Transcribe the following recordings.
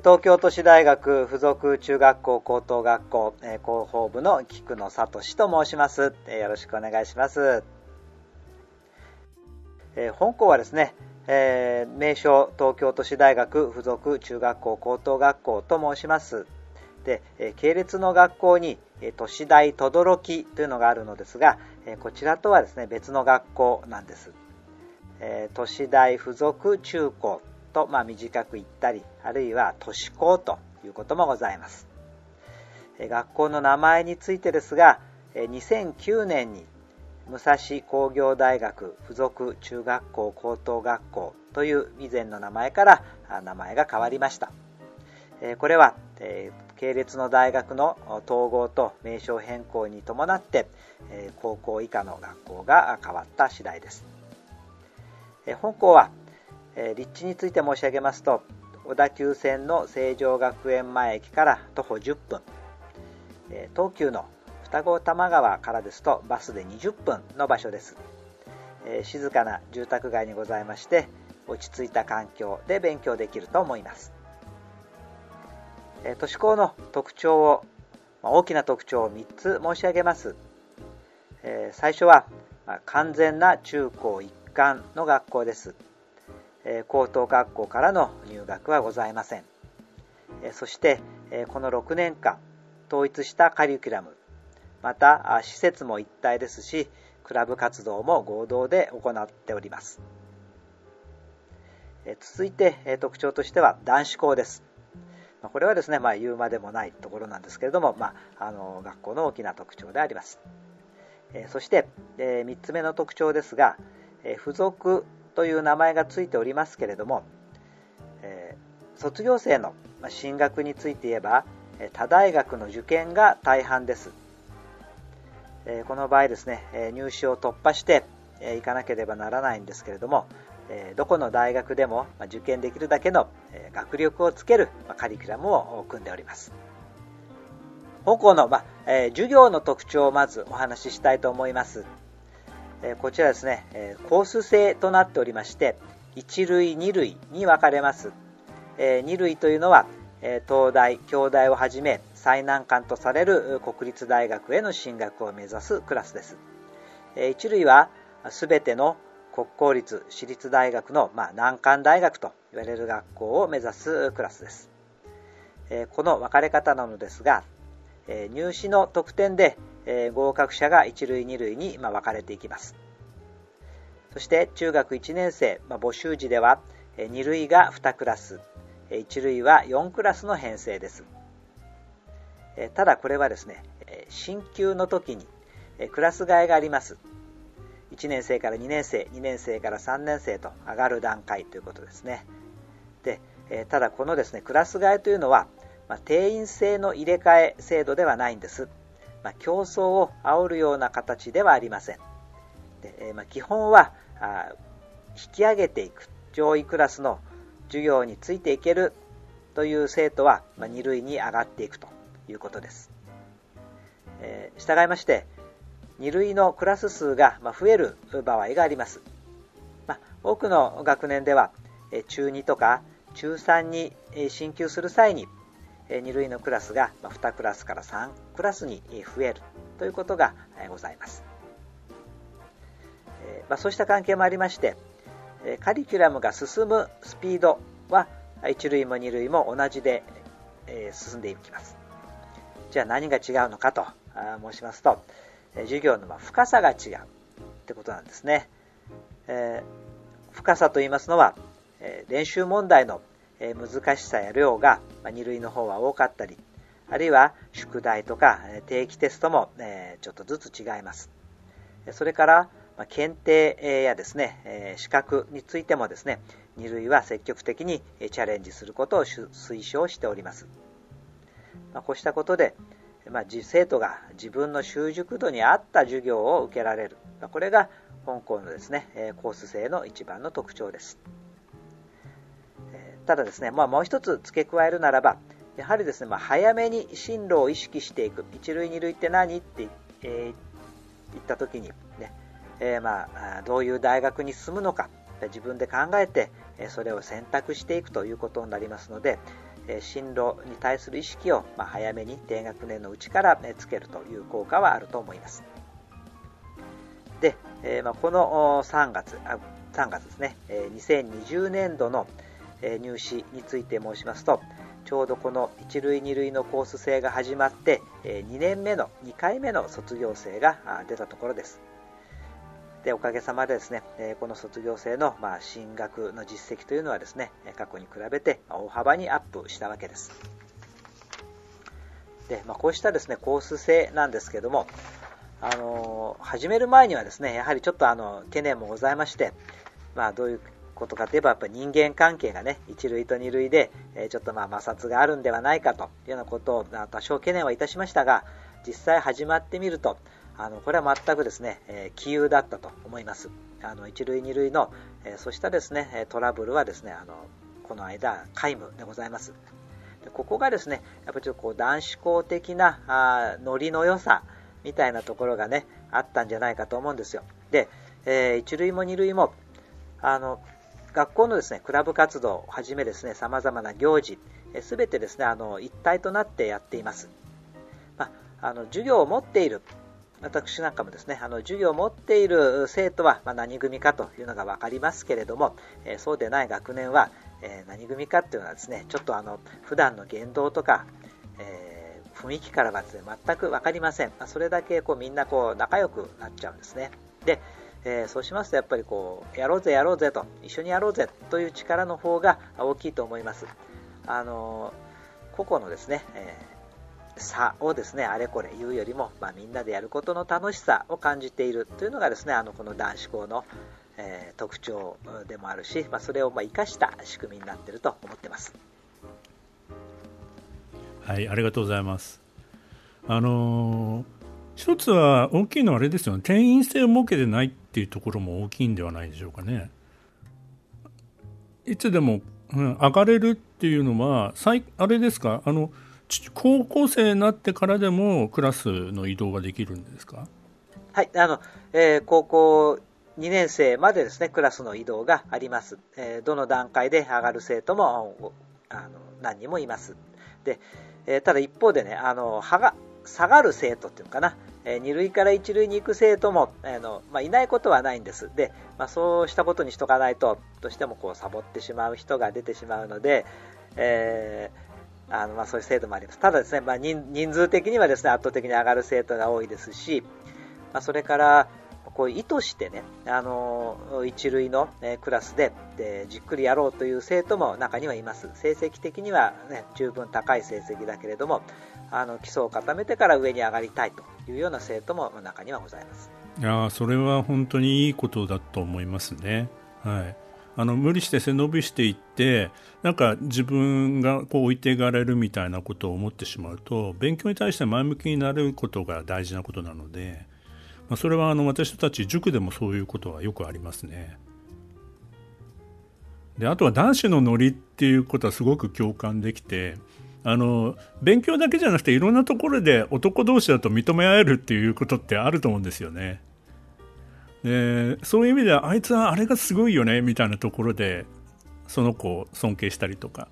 東京都市大学附属中学校高等学校え広報部の菊野聡と申します。えよろしくお願いします。え本校はですねえ、名称東京都市大学附属中学校高等学校と申します。で、え系列の学校にえ都市大等々力というのがあるのですが、えこちらとはですね別の学校なんです。え都市大附属中高と、まあ、短く言ったりあるいは都市高ということもございます。学校の名前についてですが2009年に武蔵工業大学附属中学校高等学校という以前の名前から名前が変わりました。これは系列の大学の統合と名称変更に伴って高校以下の学校が変わった次第です。本校はえ立地について申し上げますと小田急線の成城学園前駅から徒歩10分、え東急の双子玉川からですとバスで20分の場所です、え静かな住宅街にございまして落ち着いた環境で勉強できると思います、え都市高の特徴を大きな特徴を3つ申し上げます、え最初は完全な中高一貫の学校です。高等学校からの入学はございません。そしてこの6年間統一したカリキュラム。また施設も一体ですしクラブ活動も合同で行っております。続いて特徴としては男子校です。これはですね、まあ、言うまでもないところなんですけれども、まあ、あの学校の大きな特徴であります。そして3つ目の特徴ですが付属という名前がついておりますけれども、えー、卒業生の進学について言えば他大学の受験が大半です、えー、この場合ですね入試を突破していかなければならないんですけれどもどこの大学でも受験できるだけの学力をつけるカリキュラムを組んでおります。本校の、ま授業の特徴をまずお話ししたいと思います。えこちらですね、えコース制となっておりまして1類2類に分かれます、え2類というのは、え東大京大をはじめ最難関とされる国立大学への進学を目指すクラスです、え1類は全ての国公立私立大学の、ま、難関大学と言われる学校を目指すクラスです、えこの分かれ方なのですが、え入試の得点でえ合格者が1類2類に、ま分かれていきます。そして中学1年生、ま募集時ではえ2類が2クラス1類は4クラスの編成です。えただこれはですね進級の時にえクラス替えがあります。1年生から2年生2年生から3年生と上がる段階ということですね。でえただこのですねクラス替えというのは、ま定員制の入れ替え制度ではないんです。まあ、競争を煽るような形ではありません。でえまあ、基本はあ引き上げていく上位クラスの授業についていけるという生徒は、まあ、2類に上がっていくということです。えー、従いまして2類のクラス数がま増える場合があります。まあ、多くの学年では中2とか中3に進級する際に2類のクラスが2クラスから3クラスに増えるということがございます。そうした関係もありましてカリキュラムが進むスピードは1類も2類も同じで進んでいきますじゃあ何が違うのかと申しますと授業の深さが違うってことなんですね深さと言いますのは練習問題の難しさや量が2類の方は多かったりあるいは宿題とか定期テストもちょっとずつ違います。それから検定やですね資格についてもですね2類は積極的にチャレンジすることを推奨しております。こうしたことでまあ、生徒が自分の習熟度に合った授業を受けられる、ま、これが本校のですねコース制の一番の特徴です。ただですね、まあ、もう一つ付け加えるならばやはりですね、まあ、早めに進路を意識していく。一類二類って何？って、えー、言った時にね、えー、まあどういう大学に進むのか。自分で考えてそれを選択していくということになりますので進路に対する意識を早めに低学年のうちからつけるという効果はあると思います。で、この3月、3月ですね、2020年度の入試について申しますと、ちょうどこの1類2類のコース制が始まって2年目の2回目の卒業生が出たところです。でおかげさまでですね、この卒業生の進学の実績というのはですね、過去に比べて大幅にアップしたわけです。で、まあ、こうしたですね、コース制なんですけども、あの始める前にはですね、やはりちょっとあの懸念もございまして、まあ、どういうことかといえば、やっぱ人間関係がね、1類と2類で、えちょっとまあ摩擦があるんではないかというようなことを多少懸念はいたしましたが、実際始まってみると、あのこれは全くですね、えー、杞憂だったと思います。あの1類、2類の、えー、そうしたですねトラブルはですねあのこの間、皆無でございます。でここがですねやっぱりちょっとこう男子校的なあノリの良さみたいなところがねあったんじゃないかと思うんですよ。で、えー、1類も2類もあの学校のですねクラブ活動をはじめですね様々な行事すべてですねあの一体となってやっています。まあ、あの授業を持っている私なんかもですね、あの授業を持っている生徒は、ま何組かというのが分かりますけれども、えそうでない学年は、え何組かっていうのはですね、ちょっとあの普段の言動とか、えー、雰囲気からはね、全く分かりません。まそれだけこうみんなこう仲良くなっちゃうんですね。で、えー、そうしますとやっぱりこうやろうぜやろうぜと一緒にやろうぜという力の方が大きいと思います。あの個々のですね、えー差をですねあれこれ言うよりも、まあ、みんなでやることの楽しさを感じているというのがですねあのこの男子校の、えー、特徴でもあるし、まあ、それをまあ生かした仕組みになっていると思ってます。はいありがとうございます。あのー、一つは大きいのはあれですよね定員制を設けてないっていうところも大きいんではないでしょうかね。いつでも、うん、上がれるっていうのはあれですか？あの高校生になってからでもクラスの移動ができるんですか？はいあの、えー、高校2年生までですねクラスの移動があります、えー、どの段階で上がる生徒もあの何人もいます。で、えー、ただ一方でねあのはが下がる生徒っていうのかな、えー、2類から1類に行く生徒も、えーのまあ、いないことはないんですで、まあ、そうしたことにしとかないとどうしてもこうサボってしまう人が出てしまうので、えーあのまあ、そういう制度もあります。ただですね、まあ人、人数的にはですね、圧倒的に上がる生徒が多いですし、まあ、それから、こう意図してね、あの一類の、ね、クラスででじっくりやろうという生徒も中にはいます。成績的には、ね、十分高い成績だけれども、あの基礎を固めてから上に上がりたいというような生徒も中にはございます。いやそれは本当にいいことだと思いますね。はいあの無理して背伸びしていってなんか自分がこう置いていかれるみたいなことを思ってしまうと勉強に対して前向きになることが大事なことなので、まあ、それはあの私たち塾でもそういうことはよくありますね。であとは男子のノリっていうことはすごく共感できてあの勉強だけじゃなくていろんなところで男同士だと認め合えるっていうことってあると思うんですよね。でそういう意味ではあいつはあれがすごいよねみたいなところでその子を尊敬したりとか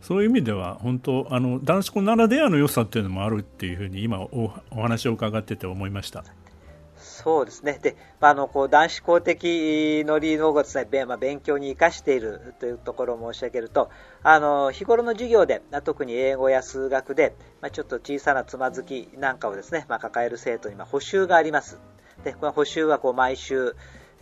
そういう意味では本当あの男子校ならではの良さっていうのもあるっていうふうに今お話を伺ってて思いましたそうですね。で、まあ、のこう男子校的ノリのですね、まあ、勉強に生かしているというところを申し上げるとあの日頃の授業で特に英語や数学で、まあ、ちょっと小さなつまずきなんかをですね、まあ、抱える生徒にま補習があります。でこの補習はこう毎週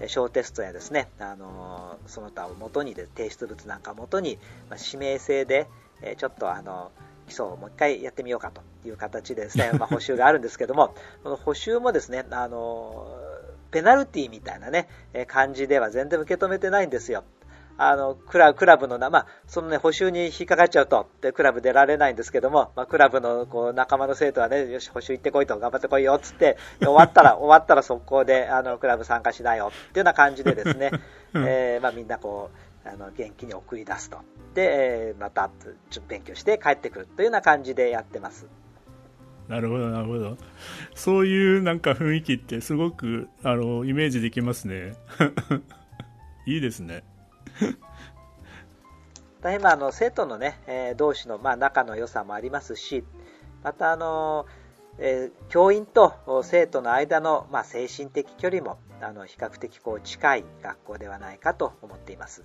小テストやですね、あのその他をもとにで提出物なんかをもとに、まあ、指名制でちょっとあの基礎をもう一回やってみようかという形でですね、まあ、補修があるんですけども、この補修もですね、あの、ペナルティみたいなね、感じでは全然受け止めてないんですよ。あのクラクラブのまあ、そのね、補修に引っかかっちゃうと、でクラブ出られないんですけども、まあ、クラブのこう仲間の生徒はね、よし、補修行ってこいと、頑張ってこいよっつって、終わったら、終わったら速攻であのクラブ参加しなよっていうような感じでですね、えー、まあ、みんなこう、あの元気に送り出すと。で、またちょっと勉強して帰ってくるというような感じでやってます。なるほど、なるほど。そういうなんか雰囲気ってすごく、あの、イメージできますね。いいですね。大変あの生徒のね、えー、同士のまあ仲の良さもありますし、またあの、えー、教員と生徒の間のまあ精神的距離もあの比較的こう近い学校ではないかと思っています。